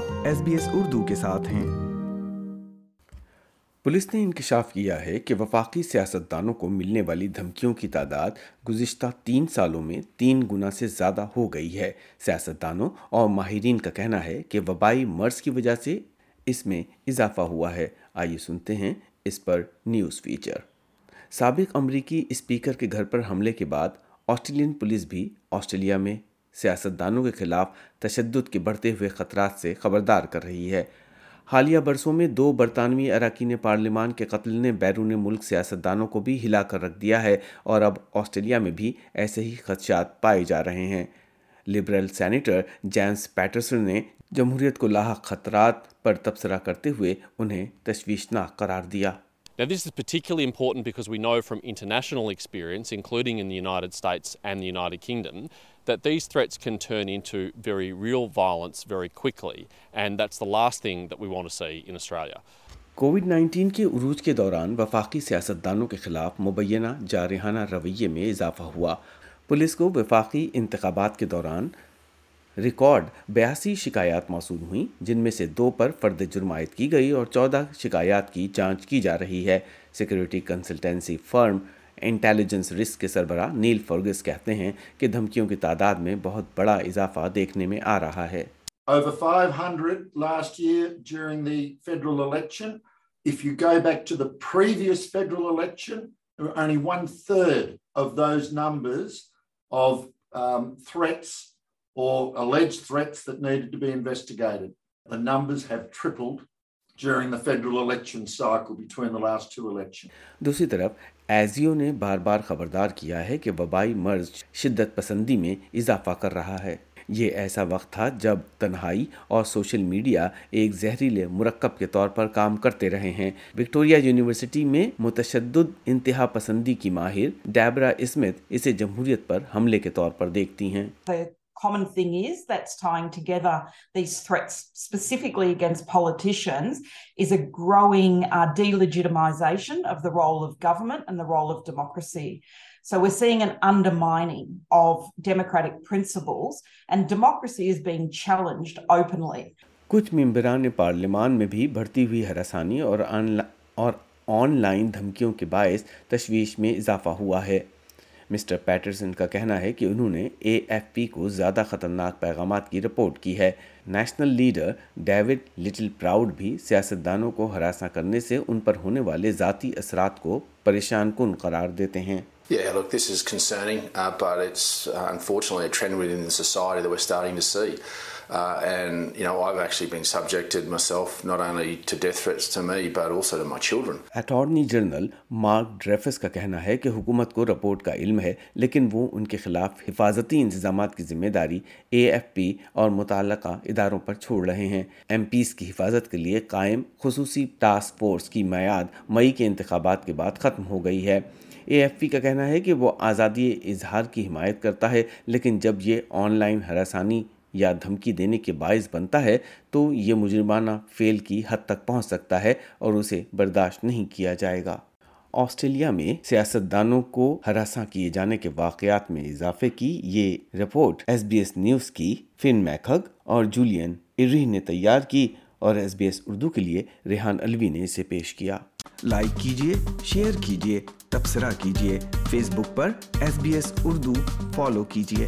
آپ S B S Urdu کے ساتھ ہیں۔ پولیس نے انکشاف کیا ہے کہ وفاقی سیاستدانوں کو ملنے والی دھمکیوں کی تعداد گزشتہ تین سالوں میں تین گنا سے زیادہ ہو گئی ہے۔ سیاستدانوں اور ماہرین کا کہنا ہے کہ وبائی مرض کی وجہ سے اس میں اضافہ ہوا ہے۔ آئیے سنتے ہیں اس پر نیوز فیچر۔ سابق امریکی اسپیکر کے گھر پر حملے کے بعد آسٹریلین پولیس بھی آسٹریلیا میں سیاستدانوں کے خلاف تشدد کے بڑھتے ہوئے خطرات سے خبردار کر رہی ہے۔ حالیہ برسوں میں دو برطانوی اراکین پارلیمان کے قتل نے بیرون ملک سیاستدانوں کو بھی ہلا کر رکھ دیا ہے اور اب آسٹریلیا میں بھی ایسے ہی خدشات پائے جا رہے ہیں۔ لبرل سینیٹر جیمس پیٹرسن نے جمہوریت کو لاحق خطرات پر تبصرہ کرتے ہوئے انہیں تشویشناک قرار دیا۔ Now, this is particularly important because we know from international experience, including in the United States and the United Kingdom, that these threats can turn into very real violence very quickly. And that's the last thing that we want to see in Australia. Covid nineteen کے عروج کے دوران وفاقی سیاستدانوں کے خلاف مبینہ جارحانہ رویے میں اضافہ ہوا پولیس کو وفاقی انتخابات کے دوران ریکارڈ بیاسی شکایات موصول ہوئیں، جن میں سے دو پر فرد جرم عائد کی گئی اور چودہ شکایات کی جانچ کی جا رہی ہے security consultancy firm intelligence risk کے سربراہ نیل فرگس کہتے ہیں کہ دھمکیوں کی تعداد میں بہت بڑا اضافہ دیکھنے میں آ رہا ہے Over 500 last year during the federal election. If you go back to the previous federal election, there were only one third of those numbers of um, threats or alleged threats that needed to be investigated. The numbers have tripled during the federal election cycle between the last two elections. دوسری طرف ایزیو نے بار بار خبردار کیا ہے کہ وبائی مرض شدت پسندی میں اضافہ کر رہا ہے۔ یہ ایسا وقت تھا جب تنہائی اور سوشل میڈیا ایک زہریلے مرکب کے طور پر کام کرتے رہے ہیں۔ وکٹوریا یونیورسٹی میں متشدد انتہا پسندی کی ماہر ڈیبرا اسمتھ اسے جمہوریت پر حملے کے طور پر دیکھتی ہیں۔ Common thing is that's tying together these threats specifically against politicians is a growing uh, delegitimization of the role of government and the role of democracy. So we're seeing an undermining of democratic principles and democracy is being challenged openly. کچھ ممبران پارلیمان میں بھی بڑھتی ہوئی ہراسانی اور اور آن لائن دھمکیوں کے باعث تشویش میں اضافہ ہوا ہے مسٹر پیٹرسن کا کہنا ہے کہ انہوں نے اے ایف پی کو زیادہ خطرناک پیغامات کی رپورٹ کی ہے national leader David Littleproud بھی سیاستدانوں کو ہراساں کرنے سے ان پر ہونے والے ذاتی اثرات کو پریشان کن قرار دیتے ہیں Yeah, look, this is concerning, uh, but it's uh, unfortunately a trend within the society that we're starting to see. Uh, and, you know, I've actually been subjected myself not only to death threats to me, but also to my children. Attorney general Mark Dreyfus کا کہنا ہے کہ حکومت کو report کا علم ہے لیکن وہ ان کے خلاف حفاظتی انتظامات کی ذمہ داری اے ایف پی اور متعلقہ اداروں پر چھوڑ رہے ہیں ایم پیز کی حفاظت کے لیے قائم خصوصی ٹاسک فورس کی میعاد مئی کے انتخابات کے بعد ختم ہو گئی ہے اے ایف پی کا کہنا ہے کہ وہ آزادی اظہار کی حمایت کرتا ہے لیکن جب یہ آن لائن ہراسانی یا دھمکی دینے کے باعث بنتا ہے تو یہ مجرمانہ فیل کی حد تک پہنچ سکتا ہے اور اسے برداشت نہیں کیا جائے گا۔ آسٹریلیا میں سیاستدانوں کو ہراساں کیے جانے کے واقعات میں اضافے کی یہ report S B S news کی، فن میکھگ اور جولین ارری نے تیار کی اور ایس بی ایس اردو کے لیے ریحان الوی نے اسے پیش کیا۔ لائک کیجیے، شیئر کیجیے، تبصرہ کیجیے، فیس بک پر S B S Urdu follow کیجیے۔